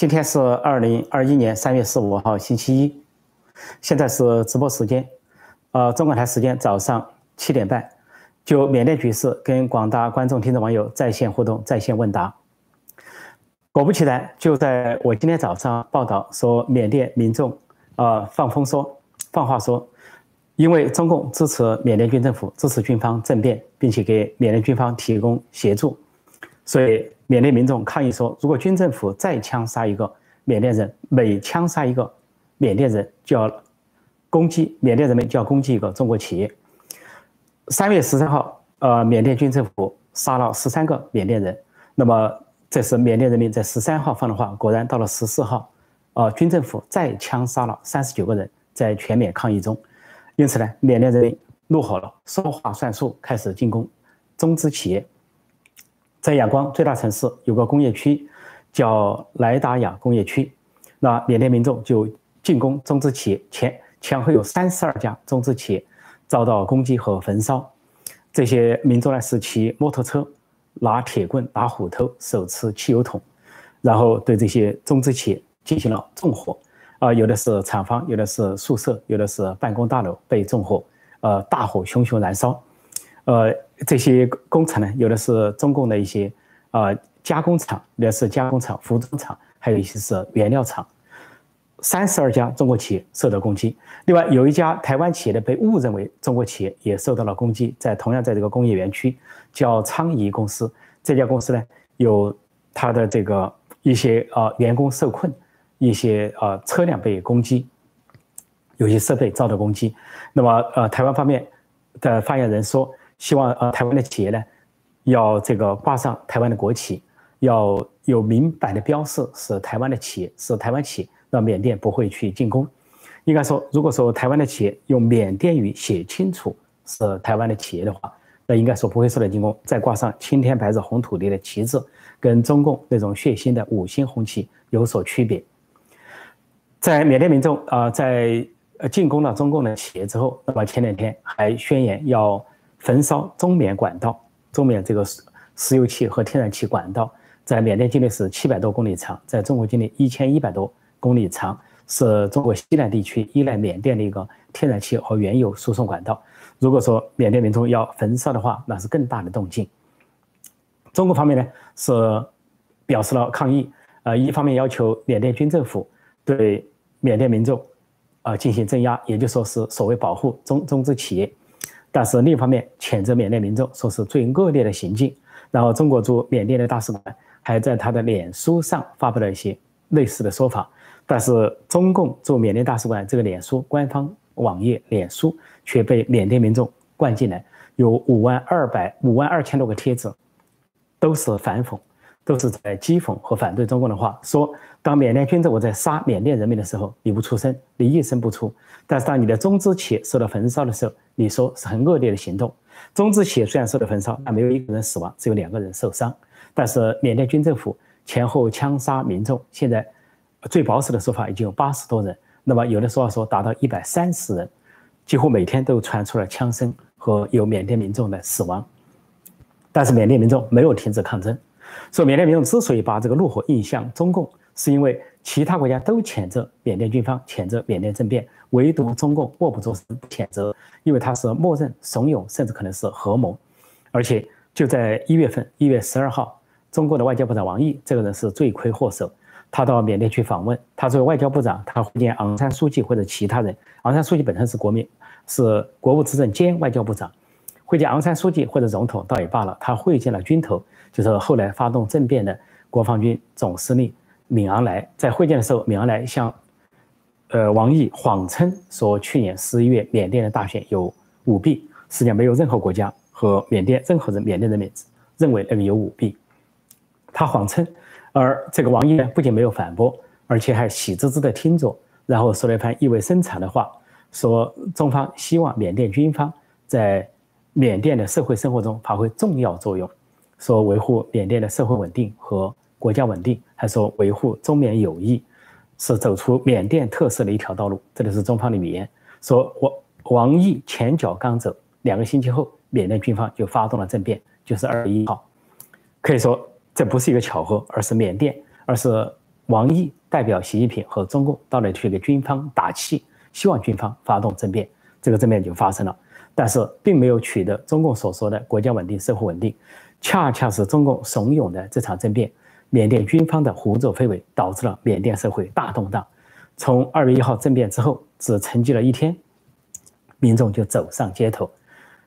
今天是二零二一年三月十五号，星期一，现在是直播时间，呃，中港台时间早上七点半，就缅甸局势跟广大观众、听众、网友在线互动、在线问答。果不其然，就在我今天早上报道说，缅甸民众呃放风说、放话说，因为中共支持缅甸军政府、支持军方政变，并且给缅甸军方提供协助，所以。缅甸民众抗议说：“如果军政府再枪杀一个缅甸人，每枪杀一个缅甸人，就要攻击缅甸人民，就要攻击一个中国企业。”三月十三号，呃，缅甸军政府杀了十三个缅甸人。那么，这是缅甸人民在十三号放的话。果然，到了十四号，呃，军政府再枪杀了三十九个人，在全缅抗议中。因此呢，缅甸人民怒火了，说话算数，开始进攻中资企业。在仰光最大城市有个工业区，叫莱达亚工业区。那缅甸民众就进攻中资企业，前前后有三十二家中资企业遭到攻击和焚烧。这些民众呢是骑摩托车，拿铁棍、拿斧头，手持汽油桶，然后对这些中资企业进行了纵火。啊，有的是厂房，有的是宿舍，有的是办公大楼被纵火，呃，大火熊熊燃烧。呃，这些工厂呢，有的是中共的一些呃加工厂，有的是加工厂、服装厂，还有一些是原料厂。三十二家中国企业受到攻击，另外有一家台湾企业的被误认为中国企业也受到了攻击，在同样在这个工业园区，叫昌仪公司。这家公司呢，有它的这个一些呃员工受困，一些呃车辆被攻击，有些设备遭到攻击。那么呃，台湾方面的发言人说。希望呃台湾的企业呢，要这个挂上台湾的国旗，要有明白的标示是台湾的企业，是台湾企业，让缅甸不会去进攻。应该说，如果说台湾的企业用缅甸语写清楚是台湾的企业的话，那应该说不会受到进攻。再挂上青天白日红土地的旗帜，跟中共那种血腥的五星红旗有所区别。在缅甸民众啊在进攻了中共的企业之后，那么前两天还宣言要。焚烧中缅管道，中缅这个石油气和天然气管道，在缅甸境内是七百多公里长，在中国境内一千一百多公里长，是中国西南地区依赖缅甸的一个天然气和原油输送管道。如果说缅甸民众要焚烧的话，那是更大的动静。中国方面呢是表示了抗议，呃，一方面要求缅甸军政府对缅甸民众，呃，进行镇压，也就说是所谓保护中中资企业。但是另一方面，谴责缅甸民众说是最恶劣的行径。然后，中国驻缅甸的大使馆还在他的脸书上发布了一些类似的说法。但是，中共驻缅甸大使馆这个脸书官方网页脸书却被缅甸民众灌进来，有五万二百五万二千多个帖子，都是反讽。都是在讥讽和反对中共的话，说当缅甸军政府在杀缅甸人民的时候，你不出声，你一声不出；但是当你的中资企业受到焚烧的时候，你说是很恶劣的行动。中资企业虽然受到焚烧，但没有一个人死亡，只有两个人受伤。但是缅甸军政府前后枪杀民众，现在最保守的说法已经有八十多人，那么有的说法说达到一百三十人，几乎每天都传出了枪声和有缅甸民众的死亡。但是缅甸民众没有停止抗争。说缅甸民众之所以把这个怒火印向中共，是因为其他国家都谴责缅甸军方，谴责缅甸政变，唯独中共默不作声，不谴责，因为他是默认、怂恿，甚至可能是合谋。而且就在一月份，一月十二号，中国的外交部长王毅这个人是罪魁祸首，他到缅甸去访问，他作为外交部长，他会见昂山书记或者其他人。昂山书记本身是国民，是国务资政兼外交部长。会见昂山书记或者总统倒也罢了，他会见了军头，就是后来发动政变的国防军总司令敏昂莱。在会见的时候，敏昂莱向呃王毅谎称说，去年十一月缅甸的大选有舞弊，实际上没有任何国家和缅甸任何人缅甸人民认为那个有舞弊，他谎称。而这个王毅呢，不仅没有反驳，而且还喜滋滋的听着，然后说了一番意味深长的话，说中方希望缅甸军方在。缅甸的社会生活中发挥重要作用，说维护缅甸的社会稳定和国家稳定，还说维护中缅友谊，是走出缅甸特色的一条道路。这里是中方的语言。说王王毅前脚刚走，两个星期后，缅甸军方就发动了政变，就是二月一号。可以说这不是一个巧合，而是缅甸，而是王毅代表习近平和中共到那去给军方打气，希望军方发动政变，这个政变就发生了，但是并没有取得中共所说的国家稳定、社会稳定，恰恰是中共怂恿的这场政变，缅甸军方的胡作非为，导致了缅甸社会大动荡。从二月一号政变之后，只沉寂了一天，民众就走上街头，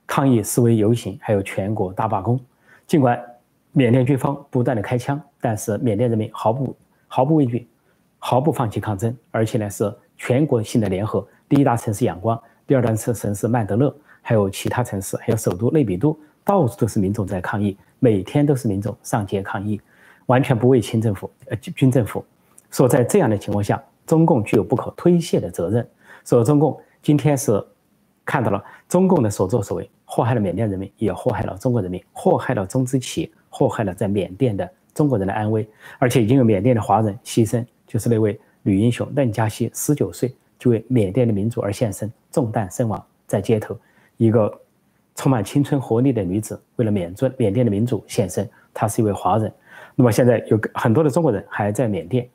抗议示威游行，还有全国大罢工。尽管缅甸军方不断的开枪，但是缅甸人民毫不毫不畏惧，毫不放弃抗争，而且呢是全国性的联合。第一大城市仰光，第二大城市曼德勒，还有其他城市，还有首都内比都，到处都是民众在抗议，每天都是民众上街抗议，完全不畏清政府呃军政府。说在这样的情况下。中共具有不可推卸的责任，所以中共今天是看到了中共的所作所为，祸害了缅甸人民，也祸害了中国人民，祸害了中资企业，祸害了在缅甸的中国人的安危，而且已经有缅甸的华人牺牲，就是那位女英雄邓佳希，十九岁就为缅甸的民主而献身，中弹身亡在街头，一个充满青春活力的女子，为了缅尊缅甸的民主献身，她是一位华人。那么现在有很多的中国人还在缅甸。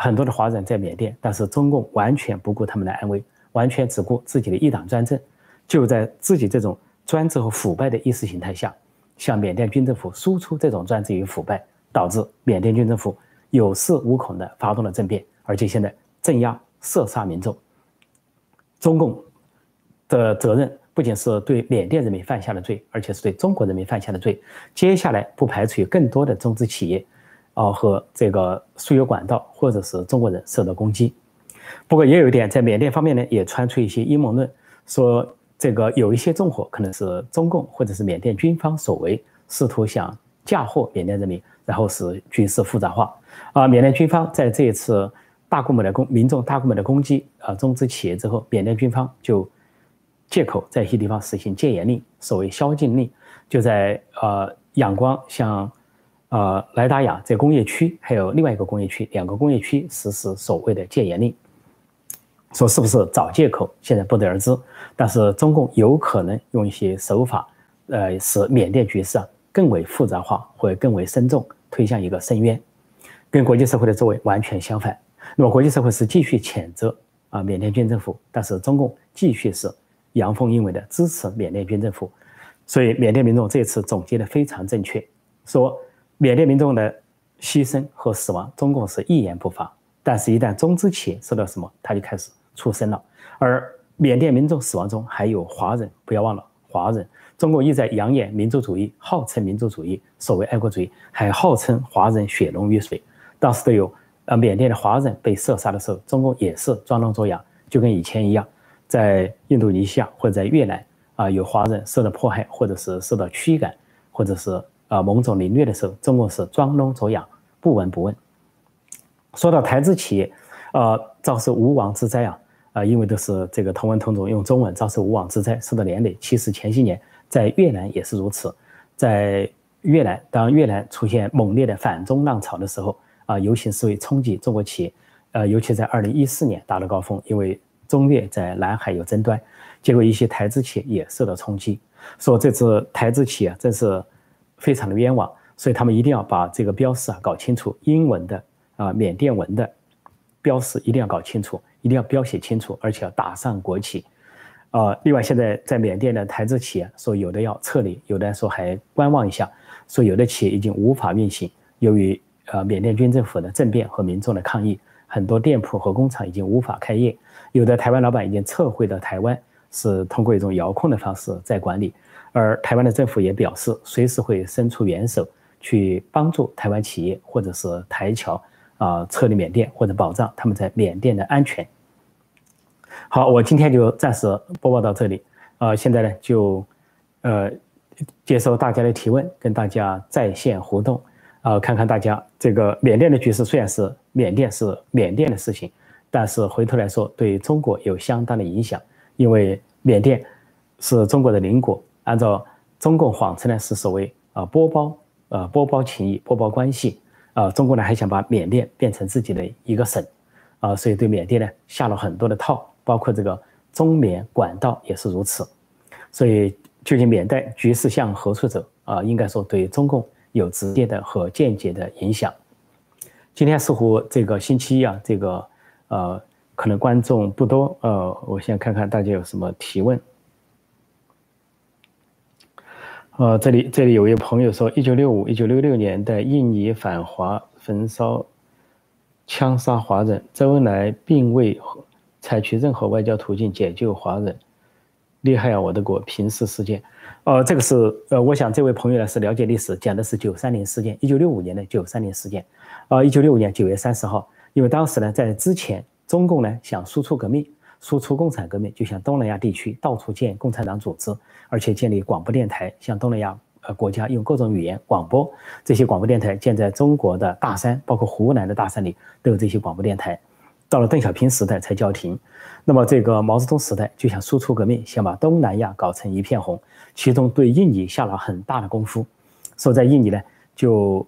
很多的华人在缅甸，但是中共完全不顾他们的安危，完全只顾自己的一党专政，就在自己这种专制和腐败的意识形态下，向缅甸军政府输出这种专制与腐败，导致缅甸军政府有恃无恐地发动了政变，而且现在镇压射杀民众。中共的责任不仅是对缅甸人民犯下的罪，而且是对中国人民犯下的罪。接下来不排除有更多的中资企业。哦，和这个输油管道或者是中国人受到攻击，不过也有一点，在缅甸方面呢，也传出一些阴谋论，说这个有一些纵火可能是中共或者是缅甸军方所为，试图想嫁祸缅甸人民，然后使局势复杂化。啊，缅甸军方在这一次大规模的攻民众大规模的攻击啊中资企业之后，缅甸军方就借口在一些地方实行戒严令，所谓宵禁令，就在呃仰光像。呃，莱达雅在工业区，还有另外一个工业区，两个工业区实施所谓的戒严令，说是不是找借口，现在不得而知。但是中共有可能用一些手法，呃，使缅甸局势啊更为复杂化，或者更为深重，推向一个深渊，跟国际社会的作为完全相反。那么国际社会是继续谴责啊缅甸军政府，但是中共继续是阳奉阴违的支持缅甸军政府。所以缅甸民众这次总结的非常正确，说。缅甸民众的牺牲和死亡，中共是一言不发。但是，一旦中资企业受到什么，他就开始出声了。而缅甸民众死亡中还有华人，不要忘了华人。中共一在扬言民族主义，号称民族主义，所谓爱国主义，还号称华人血浓于水。当时都有呃缅甸的华人被射杀的时候，中共也是装聋作哑，就跟以前一样，在印度尼西亚或者在越南啊有华人受到迫害，或者是受到驱赶，或者是。啊，某种凌虐的时候，中共是装聋作哑，不闻不问。说到台资企业，呃，遭受无妄之灾啊，啊，因为都是这个同文同种，用中文遭受无妄之灾，受到连累。其实前些年在越南也是如此，在越南，当越南出现猛烈的反中浪潮的时候，啊，游行示威冲击中国企业，呃，尤其在二零一四年达到高峰，因为中越在南海有争端，结果一些台资企业也受到冲击。说这次台资企业真是。非常的冤枉，所以他们一定要把这个标识啊搞清楚，英文的啊缅甸文的标识一定要搞清楚，一定要标写清楚，而且要打上国旗。呃，另外现在在缅甸的台资企业说有的要撤离，有的说还观望一下，说有的企业已经无法运行，由于呃缅甸军政府的政变和民众的抗议，很多店铺和工厂已经无法开业，有的台湾老板已经撤回到台湾，是通过一种遥控的方式在管理。而台湾的政府也表示，随时会伸出援手去帮助台湾企业或者是台侨啊撤离缅甸，或者保障他们在缅甸的安全。好，我今天就暂时播报到这里。呃，现在呢就呃接受大家的提问，跟大家在线互动啊，看看大家这个缅甸的局势虽然是缅甸是缅甸的事情，但是回头来说对中国有相当的影响，因为缅甸是中国的邻国。按照中共谎称呢是所谓啊波包呃波包情谊波包关系啊中国呢还想把缅甸变成自己的一个省啊所以对缅甸呢下了很多的套，包括这个中缅管道也是如此，所以究竟缅甸局势向何处走啊？应该说对中共有直接的和间接的影响。今天似乎这个星期一啊，这个呃可能观众不多，呃，我先看看大家有什么提问。呃，这里这里有一位朋友说，一九六五、一九六六年的印尼反华焚烧、枪杀华人，周恩来并未采取任何外交途径解救华人，厉害啊！我的国，平视事件。呃，这个是呃，我想这位朋友呢是了解历史，讲的是九三年事件，一九六五年的九三年事件。呃，一九六五年九月三十号，因为当时呢在之前，中共呢想输出革命，输出共产革命，就像东南亚地区到处建共产党组织。而且建立广播电台，向东南亚呃国家用各种语言广播。这些广播电台建在中国的大山，包括湖南的大山里都有这些广播电台。到了邓小平时代才叫停。那么这个毛泽东时代就想输出革命，想把东南亚搞成一片红，其中对印尼下了很大的功夫。说在印尼呢，就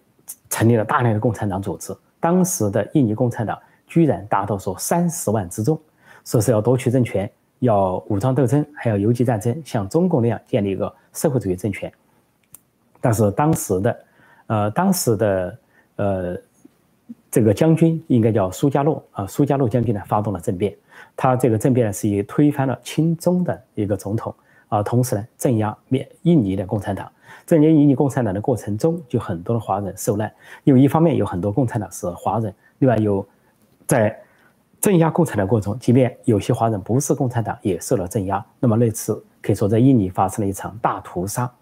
成立了大量的共产党组织。当时的印尼共产党居然达到说三十万之众，说是要夺取政权。要武装斗争，还要游击战争，像中共那样建立一个社会主义政权。但是当时的，呃，当时的，呃，这个将军应该叫苏加洛啊，苏加洛将军呢发动了政变。他这个政变呢是以推翻了亲中的一个总统啊，同时呢镇压缅印尼的共产党。镇压印尼共产党的过程中，就很多的华人受难，因为一方面有很多共产党是华人，另外有在。镇压共产党过程中，即便有些华人不是共产党，也受了镇压。那么那次可以说在印尼发生了一场大屠杀，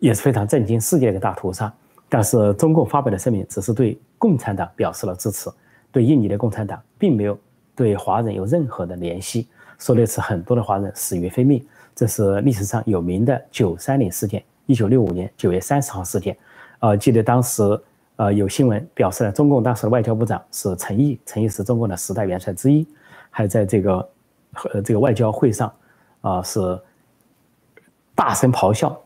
也是非常震惊世界的大屠杀。但是中共发表的声明只是对共产党表示了支持，对印尼的共产党并没有对华人有任何的联系。说那次很多的华人死于非命，这是历史上有名的九三零事件，一九六五年九月三十号事件。呃，记得当时。呃，有新闻表示了，中共当时的外交部长是陈毅，陈毅是中共的十大元帅之一，还在这个呃这个外交会上啊是大声咆哮，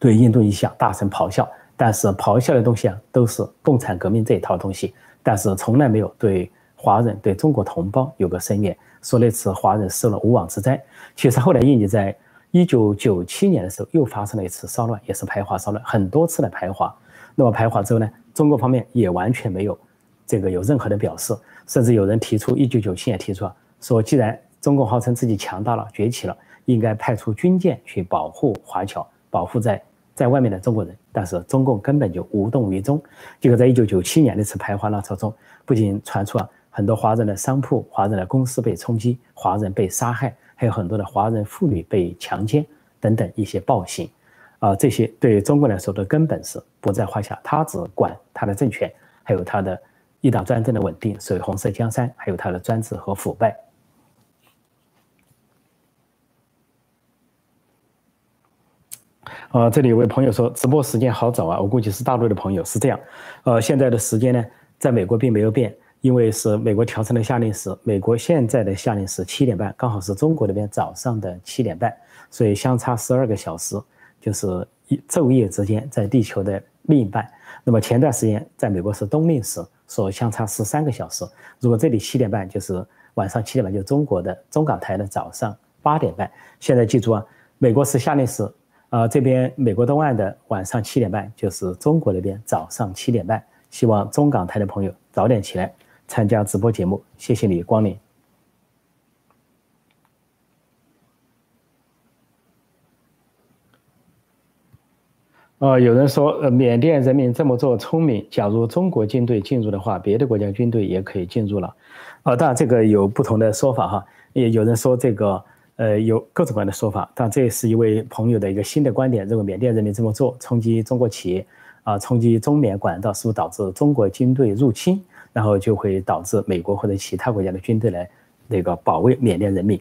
对印度一下大声咆哮，但是咆哮的东西啊都是共产革命这一套东西，但是从来没有对华人对中国同胞有个声援，说那次华人受了无妄之灾。其实后来印尼在一九九七年的时候又发生了一次骚乱，也是排华骚乱，很多次的排华。那么排华之后呢？中国方面也完全没有这个有任何的表示，甚至有人提出，一九九七年提出啊说，既然中共号称自己强大了、崛起了，应该派出军舰去保护华侨，保护在在外面的中国人。但是中共根本就无动于衷。结果在一九九七年那次排华浪潮中，不仅传出了很多华人的商铺、华人的公司被冲击，华人被杀害，还有很多的华人妇女被强奸等等一些暴行。啊，这些对中国来说的根本是不在话下，他只管他的政权，还有他的一党专政的稳定，所以红色江山，还有他的专制和腐败。啊，这里有位朋友说，直播时间好早啊，我估计是大陆的朋友是这样。呃，现在的时间呢，在美国并没有变，因为是美国调整了夏令时，美国现在的夏令时七点半，刚好是中国那边早上的七点半，所以相差十二个小时。就是一昼夜之间，在地球的另一半。那么前段时间在美国是冬令时，所相差十三个小时。如果这里七点半，就是晚上七点半，就是中国的中港台的早上八点半。现在记住啊，美国是夏令时，啊这边美国东岸的晚上七点半，就是中国那边早上七点半。希望中港台的朋友早点起来参加直播节目，谢谢你光临。呃，有人说，呃，缅甸人民这么做聪明。假如中国军队进入的话，别的国家军队也可以进入了。啊，当然这个有不同的说法哈。也有人说这个，呃，有各种各样的说法。但这是一位朋友的一个新的观点，认为缅甸人民这么做冲击中国企业，啊，冲击中缅管道，是不是导致中国军队入侵，然后就会导致美国或者其他国家的军队来那个保卫缅甸人民？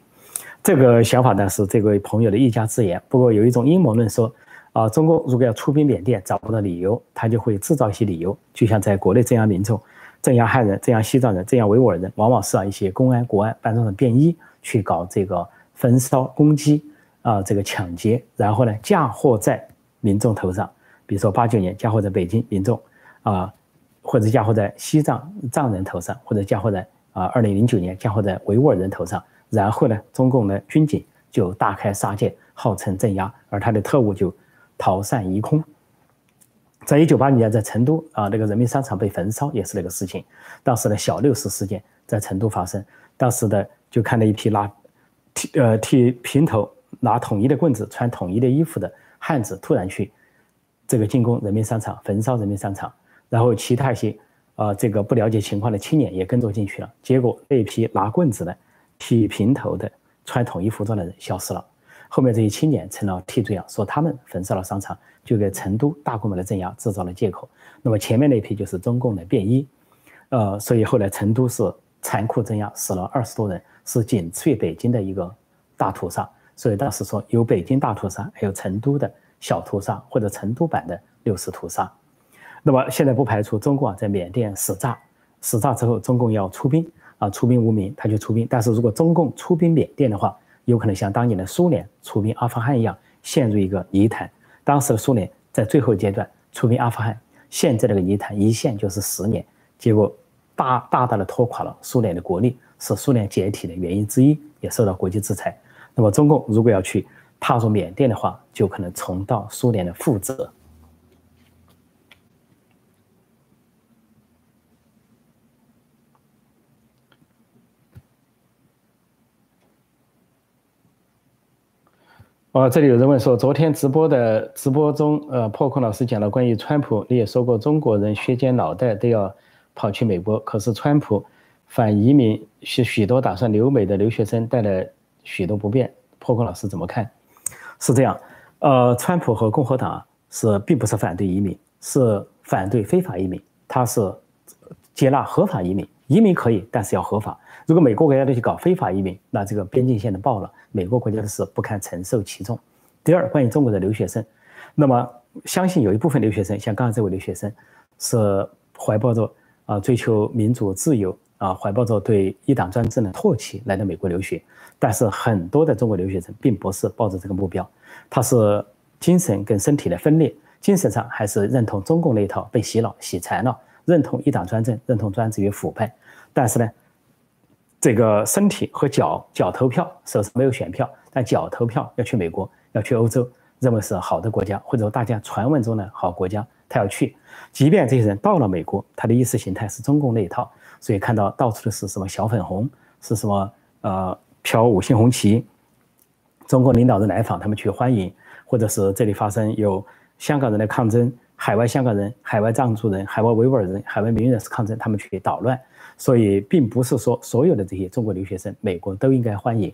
这个想法呢是这位朋友的一家之言。不过有一种阴谋论说。啊，中国如果要出兵缅甸，找不到理由，他就会制造一些理由，就像在国内镇压民众、镇压汉人、镇压西藏人、镇压维吾尔人，往往是啊一些公安、国安扮装成便衣去搞这个焚烧、攻击啊，这个抢劫，然后呢嫁祸在民众头上，比如说八九年嫁祸在北京民众啊，或者嫁祸在西藏藏人头上，或者嫁祸在啊二零零九年嫁祸在维吾尔人头上，然后呢，中共的军警就大开杀戒，号称镇压，而他的特务就。逃散一空，在一九八零年，在成都啊，那个人民商场被焚烧也是那个事情。当时的小六十事件在成都发生，当时的就看到一批拿剃呃剃平头、拿统一的棍子、穿统一的衣服的汉子突然去这个进攻人民商场，焚烧人民商场，然后其他一些呃这个不了解情况的青年也跟着进去了。结果那批拿棍子的、剃平头的、穿统一服装的人消失了。后面这些青年成了替罪羊，说他们焚烧了商场。就给成都大规模的镇压制造了借口。那么前面那批就是中共的便衣，呃，所以后来成都是残酷镇压，死了二十多人，是仅次于北京的一个大屠杀。所以当时说有北京大屠杀，还有成都的小屠杀或者成都版的六四屠杀。那么现在不排除中共啊在缅甸使诈，使诈之后中共要出兵啊，出兵无名他就出兵。但是如果中共出兵缅甸的话，有可能像当年的苏联出兵阿富汗一样，陷入一个泥潭。当时的苏联在最后阶段出兵阿富汗，现在这个泥潭一陷就是十年，结果大大大的拖垮了苏联的国力，是苏联解体的原因之一，也受到国际制裁。那么中共如果要去踏入缅甸的话，就可能重蹈苏联的覆辙。哦，这里有人问说，昨天直播的直播中，呃，破空老师讲了关于川普，你也说过中国人削尖脑袋都要跑去美国，可是川普反移民，许许多打算留美的留学生带来许多不便。破空老师怎么看？是这样，呃，川普和共和党是并不是反对移民，是反对非法移民，他是接纳合法移民，移民可以，但是要合法。如果美国国家都去搞非法移民，那这个边境线的爆了，美国国家的事不堪承受其重。第二，关于中国的留学生，那么相信有一部分留学生，像刚才这位留学生，是怀抱着啊追求民主自由啊，怀抱着对一党专政的唾弃来到美国留学。但是很多的中国留学生并不是抱着这个目标，他是精神跟身体的分裂，精神上还是认同中共那一套，被洗脑洗残了，认同一党专政，认同专制与腐败，但是呢。这个身体和脚脚投票，手上没有选票，但脚投票要去美国，要去欧洲，认为是好的国家，或者说大家传闻中的好国家，他要去。即便这些人到了美国，他的意识形态是中共那一套，所以看到到处的是什么小粉红，是什么呃飘五星红旗，中国领导人来访，他们去欢迎，或者是这里发生有香港人的抗争，海外香港人、海外藏族人、海外维吾尔人、海外民运人士抗争，他们去捣乱。所以，并不是说所有的这些中国留学生，美国都应该欢迎。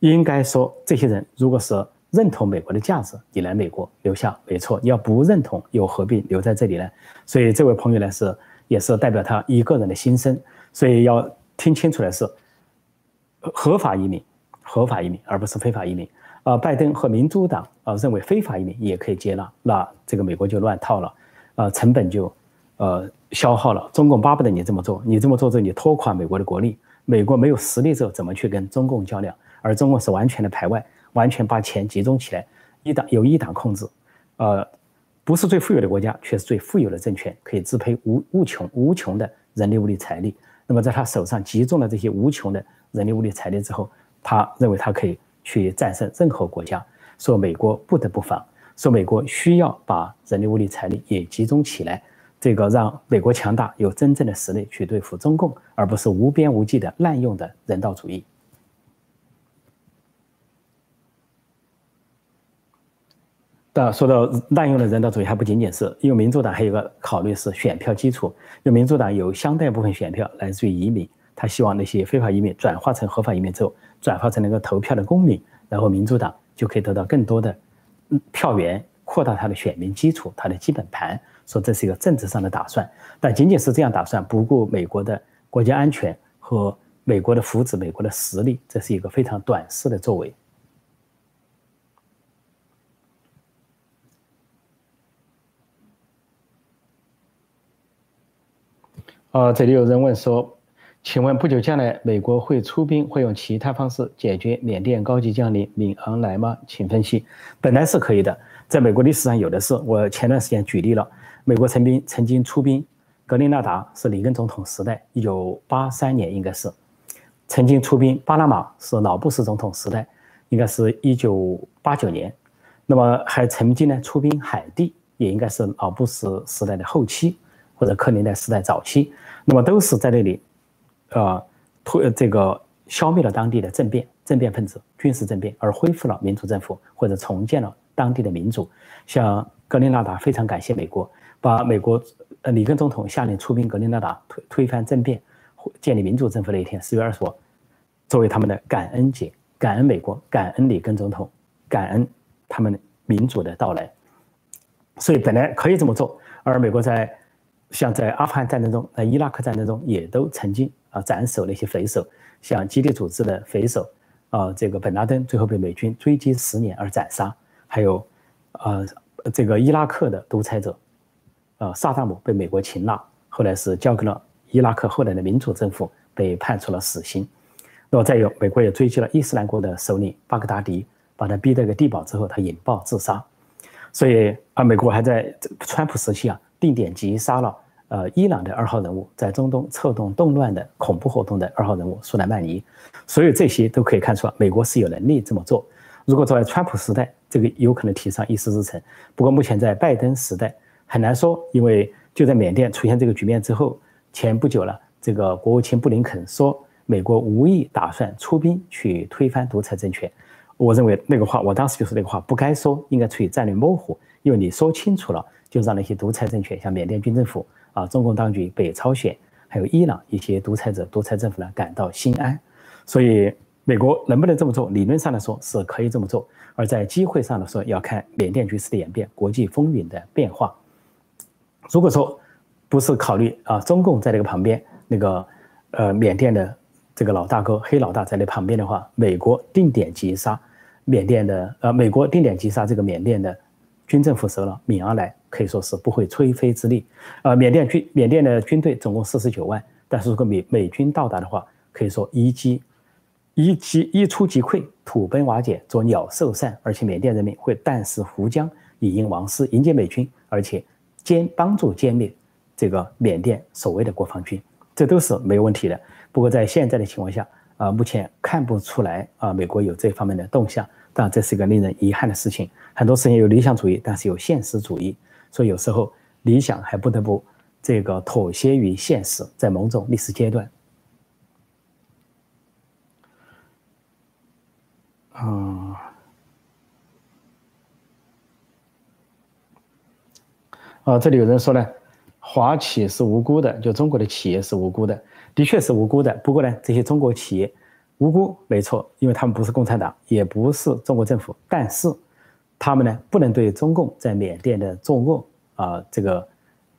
应该说，这些人如果是认同美国的价值，你来美国留下没错；你要不认同，又何必留在这里呢？所以，这位朋友呢是也是代表他一个人的心声。所以要听清楚的是，合法移民，合法移民，而不是非法移民。啊，拜登和民主党啊认为非法移民也可以接纳，那这个美国就乱套了，啊，成本就。呃，消耗了。中共巴不得你这么做，你这么做之后，你拖垮美国的国力。美国没有实力之后，怎么去跟中共较量？而中共是完全的排外，完全把钱集中起来，一党由一党控制。呃，不是最富有的国家，却是最富有的政权，可以支配无无穷无穷的人力物力财力。那么在他手上集中了这些无穷的人力物力财力之后，他认为他可以去战胜任何国家。说美国不得不防，说美国需要把人力物力财力也集中起来。这个让美国强大，有真正的实力去对付中共，而不是无边无际的滥用的人道主义。但说到滥用的人道主义，还不仅仅是因为民主党还有个考虑是选票基础，因为民主党有相当一部分选票来自于移民，他希望那些非法移民转化成合法移民之后，转化成那个投票的公民，然后民主党就可以得到更多的票源，扩大他的选民基础，他的基本盘。说这是一个政治上的打算，但仅仅是这样打算，不顾美国的国家安全和美国的福祉、美国的实力，这是一个非常短视的作为。啊，这里有人问说，请问不久将来美国会出兵，会用其他方式解决缅甸高级将领敏昂莱吗？请分析。本来是可以的，在美国历史上有的是，我前段时间举例了。美国曾经曾经出兵，格林纳达是里根总统时代，一九八三年应该是曾经出兵。巴拿马是老布什总统时代，应该是一九八九年。那么还曾经呢出兵海地，也应该是老布什时代的后期或者克林顿时代早期，那么都是在那里，呃，推这个消灭了当地的政变、政变分子、军事政变，而恢复了民主政府或者重建了当地的民主。像格林纳达非常感谢美国，把美国呃里根总统下令出兵格林纳达推推翻政变、建立民主政府那一天四月二十五，作为他们的感恩节，感恩美国，感恩里根总统，感恩他们民主的到来。所以本来可以这么做，而美国在像在阿富汗战争中、在伊拉克战争中，也都曾经啊斩首那些匪首，像基地组织的匪首啊，这个本拉登最后被美军追击十年而斩杀，还有呃这个伊拉克的独裁者，呃萨达姆被美国擒拿，后来是交给了伊拉克后来的民主政府，被判处了死刑。那么再有，美国也追击了伊斯兰国的首领巴格达迪，把他逼到一个地堡之后，他引爆自杀。所以啊，美国还在川普时期啊，定点击杀了呃伊朗的二号人物，在中东策动动乱的恐怖活动的二号人物苏莱曼尼。所有这些都可以看出来，美国是有能力这么做。如果在川普时代，这个有可能提上议事日程。不过目前在拜登时代很难说，因为就在缅甸出现这个局面之后，前不久了，这个国务卿布林肯说，美国无意打算出兵去推翻独裁政权。我认为那个话，我当时就说那个话不该说，应该处于战略模糊，因为你说清楚了，就让那些独裁政权，像缅甸军政府啊、中共当局、北朝鲜，还有伊朗一些独裁者、独裁政府呢感到心安。所以，美国能不能这么做？理论上来说是可以这么做，而在机会上来说，要看缅甸局势的演变、国际风云的变化。如果说不是考虑啊，中共在那个旁边，那个呃缅甸的这个老大哥黑老大在那旁边的话，美国定点击杀。缅甸的呃，美国定点击杀这个缅甸的军政府首脑敏昂莱，可以说是不会吹灰之力。呃，缅甸军缅甸的军队总共四十九万，但是如果美美军到达的话，可以说一击一击一触即溃，土崩瓦解，作鸟兽散，而且缅甸人民会弹死胡江，以迎王师，迎接美军，而且歼帮助歼灭这个缅甸所谓的国防军，这都是没有问题的。不过在现在的情况下，啊，目前看不出来啊，美国有这方面的动向。但，这是一个令人遗憾的事情。很多事情有理想主义，但是有现实主义，所以有时候理想还不得不这个妥协于现实，在某种历史阶段。啊，啊，这里有人说呢，华企是无辜的，就中国的企业是无辜的，的确是无辜的。不过呢，这些中国企业。无辜没错，因为他们不是共产党，也不是中国政府，但是他们呢不能对中共在缅甸的作恶啊这个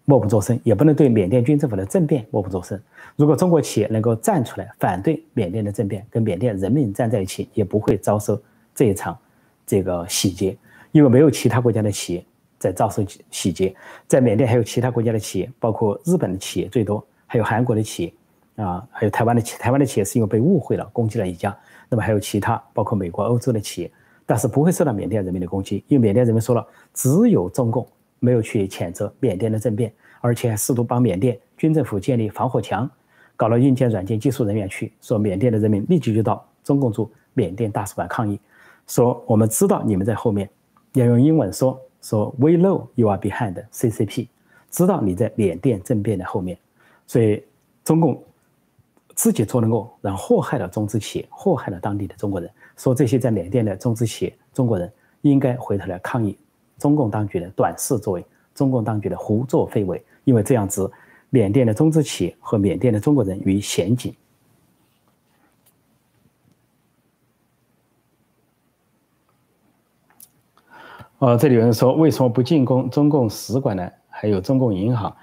默不作声，也不能对缅甸军政府的政变默不作声。如果中国企业能够站出来反对缅甸的政变，跟缅甸人民站在一起，也不会遭受这一场这个洗劫，因为没有其他国家的企业在遭受洗劫，在缅甸还有其他国家的企业，包括日本的企业最多，还有韩国的企业。啊，还有台湾的企，台湾的企业是因为被误会了，攻击了一家。那么还有其他，包括美国、欧洲的企业，但是不会受到缅甸人民的攻击，因为缅甸人民说了，只有中共没有去谴责缅甸的政变，而且还试图帮缅甸军政府建立防火墙，搞了硬件、软件技术人员去，说缅甸的人民立即就到中共驻缅甸大使馆抗议，说我们知道你们在后面，要用英文说说 We know you are behind CCP，知道你在缅甸政变的后面，所以中共。自己做的恶，然后祸害了中资企业，祸害了当地的中国人。说这些在缅甸的中资企业中国人应该回头来抗议中共当局的短视作为，中共当局的胡作非为，因为这样子，缅甸的中资企业和缅甸的中国人于险境。呃，这里有人说，为什么不进攻中共使馆呢？还有中共银行？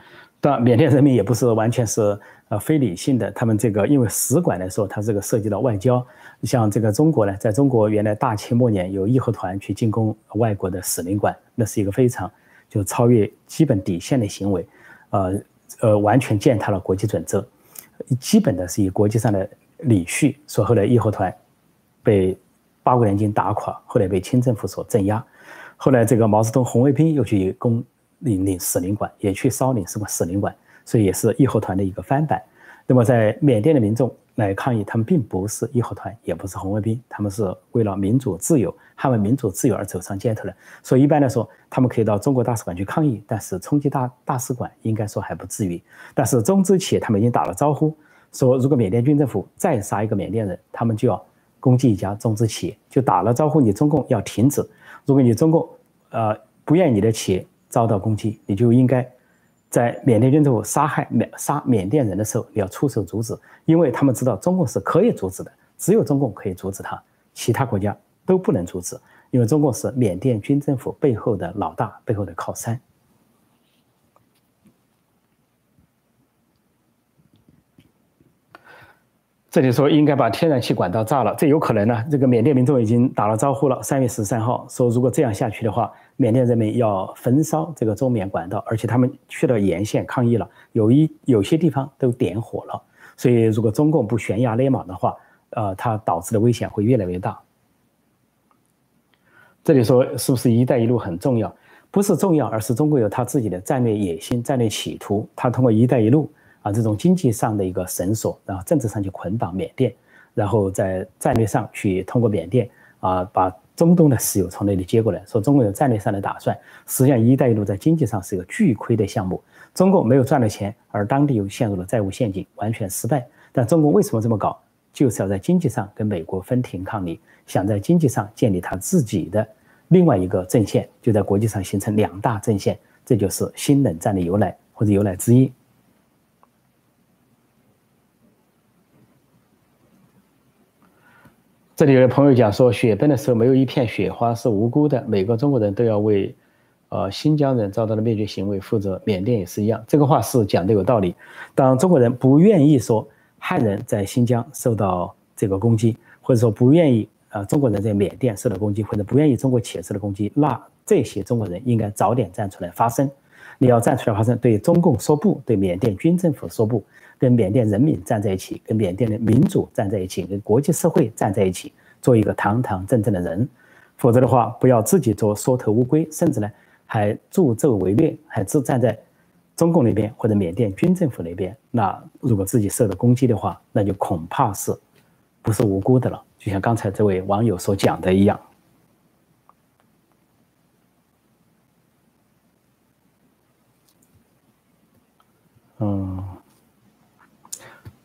但缅甸人民也不是完全是。呃，非理性的，他们这个因为使馆来说，它这个涉及到外交。像这个中国呢，在中国原来大清末年有义和团去进攻外国的使领馆，那是一个非常就超越基本底线的行为，呃呃，完全践踏了国际准则，基本的是以国际上的礼序。说后来义和团被八国联军打垮，后来被清政府所镇压。后来这个毛泽东红卫兵又去攻领领使领馆，也去烧领事馆使领馆。所以也是义和团的一个翻版，那么在缅甸的民众来抗议，他们并不是义和团，也不是红卫兵，他们是为了民主自由、捍卫民主自由而走上街头的。所以一般来说，他们可以到中国大使馆去抗议，但是冲击大大使馆应该说还不至于。但是中资企业他们已经打了招呼，说如果缅甸军政府再杀一个缅甸人，他们就要攻击一家中资企业，就打了招呼，你中共要停止。如果你中共呃不愿你的企业遭到攻击，你就应该。在缅甸军政府杀害缅杀缅甸人的时候，你要出手阻止，因为他们知道中共是可以阻止的，只有中共可以阻止他，其他国家都不能阻止，因为中共是缅甸军政府背后的老大，背后的靠山。这里说应该把天然气管道炸了，这有可能呢。这个缅甸民众已经打了招呼了，三月十三号说，如果这样下去的话。缅甸人民要焚烧这个中缅管道，而且他们去到沿线抗议了，有一有些地方都点火了。所以，如果中共不悬崖勒马的话，呃，它导致的危险会越来越大。这里说是不是“一带一路”很重要？不是重要，而是中国有他自己的战略野心、战略企图。他通过“一带一路”啊这种经济上的一个绳索，然后政治上去捆绑缅甸，然后在战略上去通过缅甸啊把。中东的石油从那里接过来，说中国有战略上的打算。实际上，“一带一路”在经济上是一个巨亏的项目，中共没有赚到钱，而当地又陷入了债务陷阱，完全失败。但中共为什么这么搞？就是要在经济上跟美国分庭抗礼，想在经济上建立他自己的另外一个阵线，就在国际上形成两大阵线，这就是新冷战的由来或者由来之一。这里有朋友讲说，雪崩的时候没有一片雪花是无辜的，每个中国人都要为，呃，新疆人遭到的灭绝行为负责。缅甸也是一样，这个话是讲的有道理。当中国人不愿意说汉人在新疆受到这个攻击，或者说不愿意呃中国人在缅甸受到攻击，或者不愿意中国企业受到攻击，那这些中国人应该早点站出来发声。你要站出来发声，对中共说不，对缅甸军政府说不。跟缅甸人民站在一起，跟缅甸的民主站在一起，跟国际社会站在一起，做一个堂堂正正的人。否则的话，不要自己做缩头乌龟，甚至呢还助纣为虐，还自站在中共那边或者缅甸军政府那边。那如果自己受到攻击的话，那就恐怕是不是无辜的了。就像刚才这位网友所讲的一样。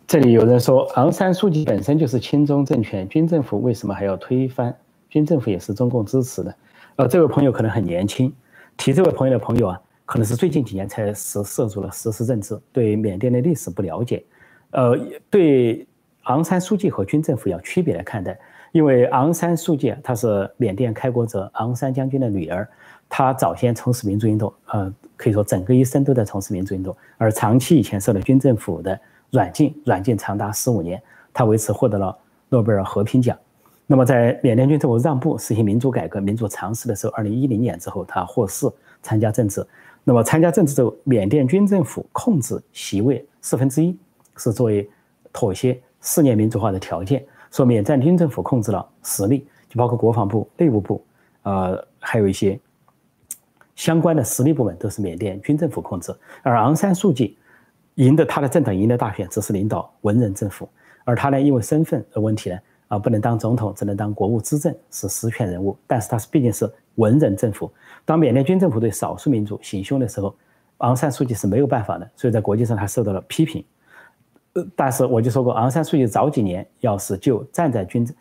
这里有人说，昂山素季本身就是亲中政权，军政府为什么还要推翻？军政府也是中共支持的。呃，这位朋友可能很年轻，提这位朋友的朋友啊，可能是最近几年才涉涉足了实时政治，对缅甸的历史不了解。呃，对昂山素季和军政府要区别来看待，因为昂山素季她是缅甸开国者昂山将军的女儿，她早先从事民族运动，呃，可以说整个一生都在从事民族运动，而长期以前受到军政府的。软禁，软禁长达十五年，他为此获得了诺贝尔和平奖。那么，在缅甸军政府让步实行民主改革、民主尝试的时候，二零一零年之后，他获释参加政治。那么，参加政治之后，缅甸军政府控制席位四分之一，是作为妥协四年民主化的条件。说缅甸军政府控制了实力，就包括国防部、内务部，呃，还有一些相关的实力部门都是缅甸军政府控制。而昂山素季。赢得他的政党赢得大选，只是领导文人政府，而他呢，因为身份的问题呢，啊，不能当总统，只能当国务资政，是实权人物。但是他是毕竟是文人政府，当缅甸军政府对少数民族行凶的时候，昂山素季是没有办法的，所以在国际上他受到了批评。呃，但是我就说过，昂山素季早几年要是就站在军呃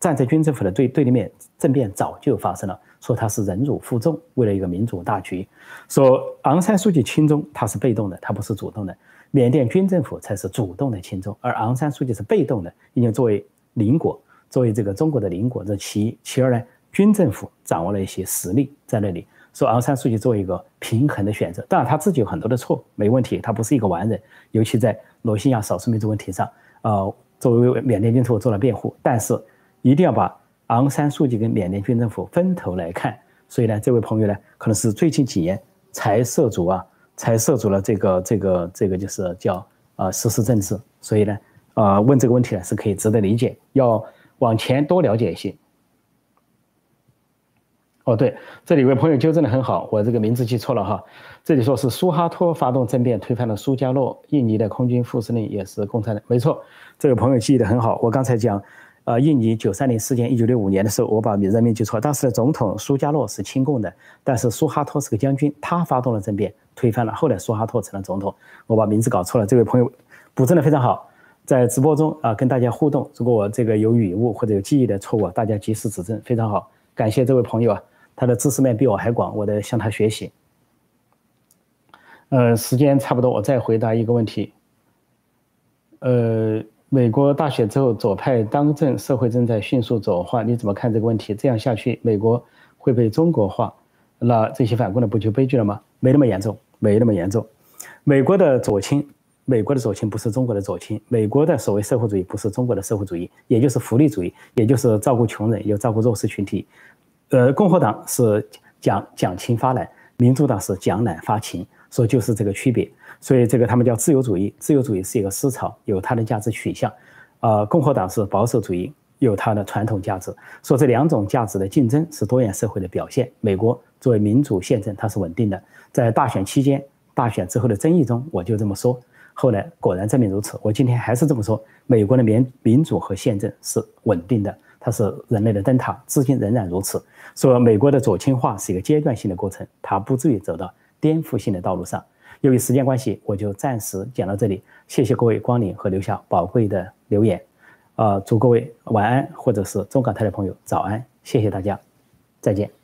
站在军政府的对对立面，政变早就发生了。说他是忍辱负重，为了一个民主大局。说昂山素季亲中，他是被动的，他不是主动的。缅甸军政府才是主动的亲中，而昂山素季是被动的，因为作为邻国，作为这个中国的邻国，这其一。其二呢，军政府掌握了一些实力在那里。说昂山素季做一个平衡的选择，当然他自己有很多的错，没问题，他不是一个完人，尤其在罗兴亚少数民族问题上，呃，作为缅甸军政府做了辩护，但是一定要把。昂山素季跟缅甸军政府分头来看，所以呢，这位朋友呢，可能是最近几年才涉足啊，才涉足了这个这个这个就是叫啊实施政治，所以呢，啊问这个问题呢是可以值得理解，要往前多了解一些。哦，对，这里有位朋友纠正的很好，我这个名字记错了哈。这里说是苏哈托发动政变推翻了苏加洛，印尼的空军副司令也是共产党，没错，这个朋友记忆的很好。我刚才讲，呃，印尼九三年事件，一九六五年的时候，我把人名记错，当时的总统苏加洛是亲共的，但是苏哈托是个将军，他发动了政变推翻了，后来苏哈托成了总统，我把名字搞错了。这位朋友补正的非常好，在直播中啊跟大家互动，如果我这个有语误或者有记忆的错误，大家及时指正，非常好，感谢这位朋友啊。他的知识面比我还广，我得向他学习。呃，时间差不多，我再回答一个问题。呃，美国大选之后左派当政，社会正在迅速左化，你怎么看这个问题？这样下去，美国会被中国化，那这些反共的不就悲剧了吗？没那么严重，没那么严重。美国的左倾，美国的左倾不是中国的左倾，美国的所谓社会主义不是中国的社会主义，也就是福利主义，也就是照顾穷人又照顾弱势群体。呃，共和党是讲讲情发懒，民主党是讲懒发情，所以就是这个区别。所以这个他们叫自由主义，自由主义是一个思潮，有它的价值取向。呃，共和党是保守主义，有它的传统价值。说这两种价值的竞争是多元社会的表现。美国作为民主宪政，它是稳定的。在大选期间、大选之后的争议中，我就这么说。后来果然证明如此。我今天还是这么说：美国的民民主和宪政是稳定的。它是人类的灯塔，至今仍然如此。说美国的左倾化是一个阶段性的过程，它不至于走到颠覆性的道路上。由于时间关系，我就暂时讲到这里。谢谢各位光临和留下宝贵的留言。呃，祝各位晚安，或者是中港台的朋友早安。谢谢大家，再见。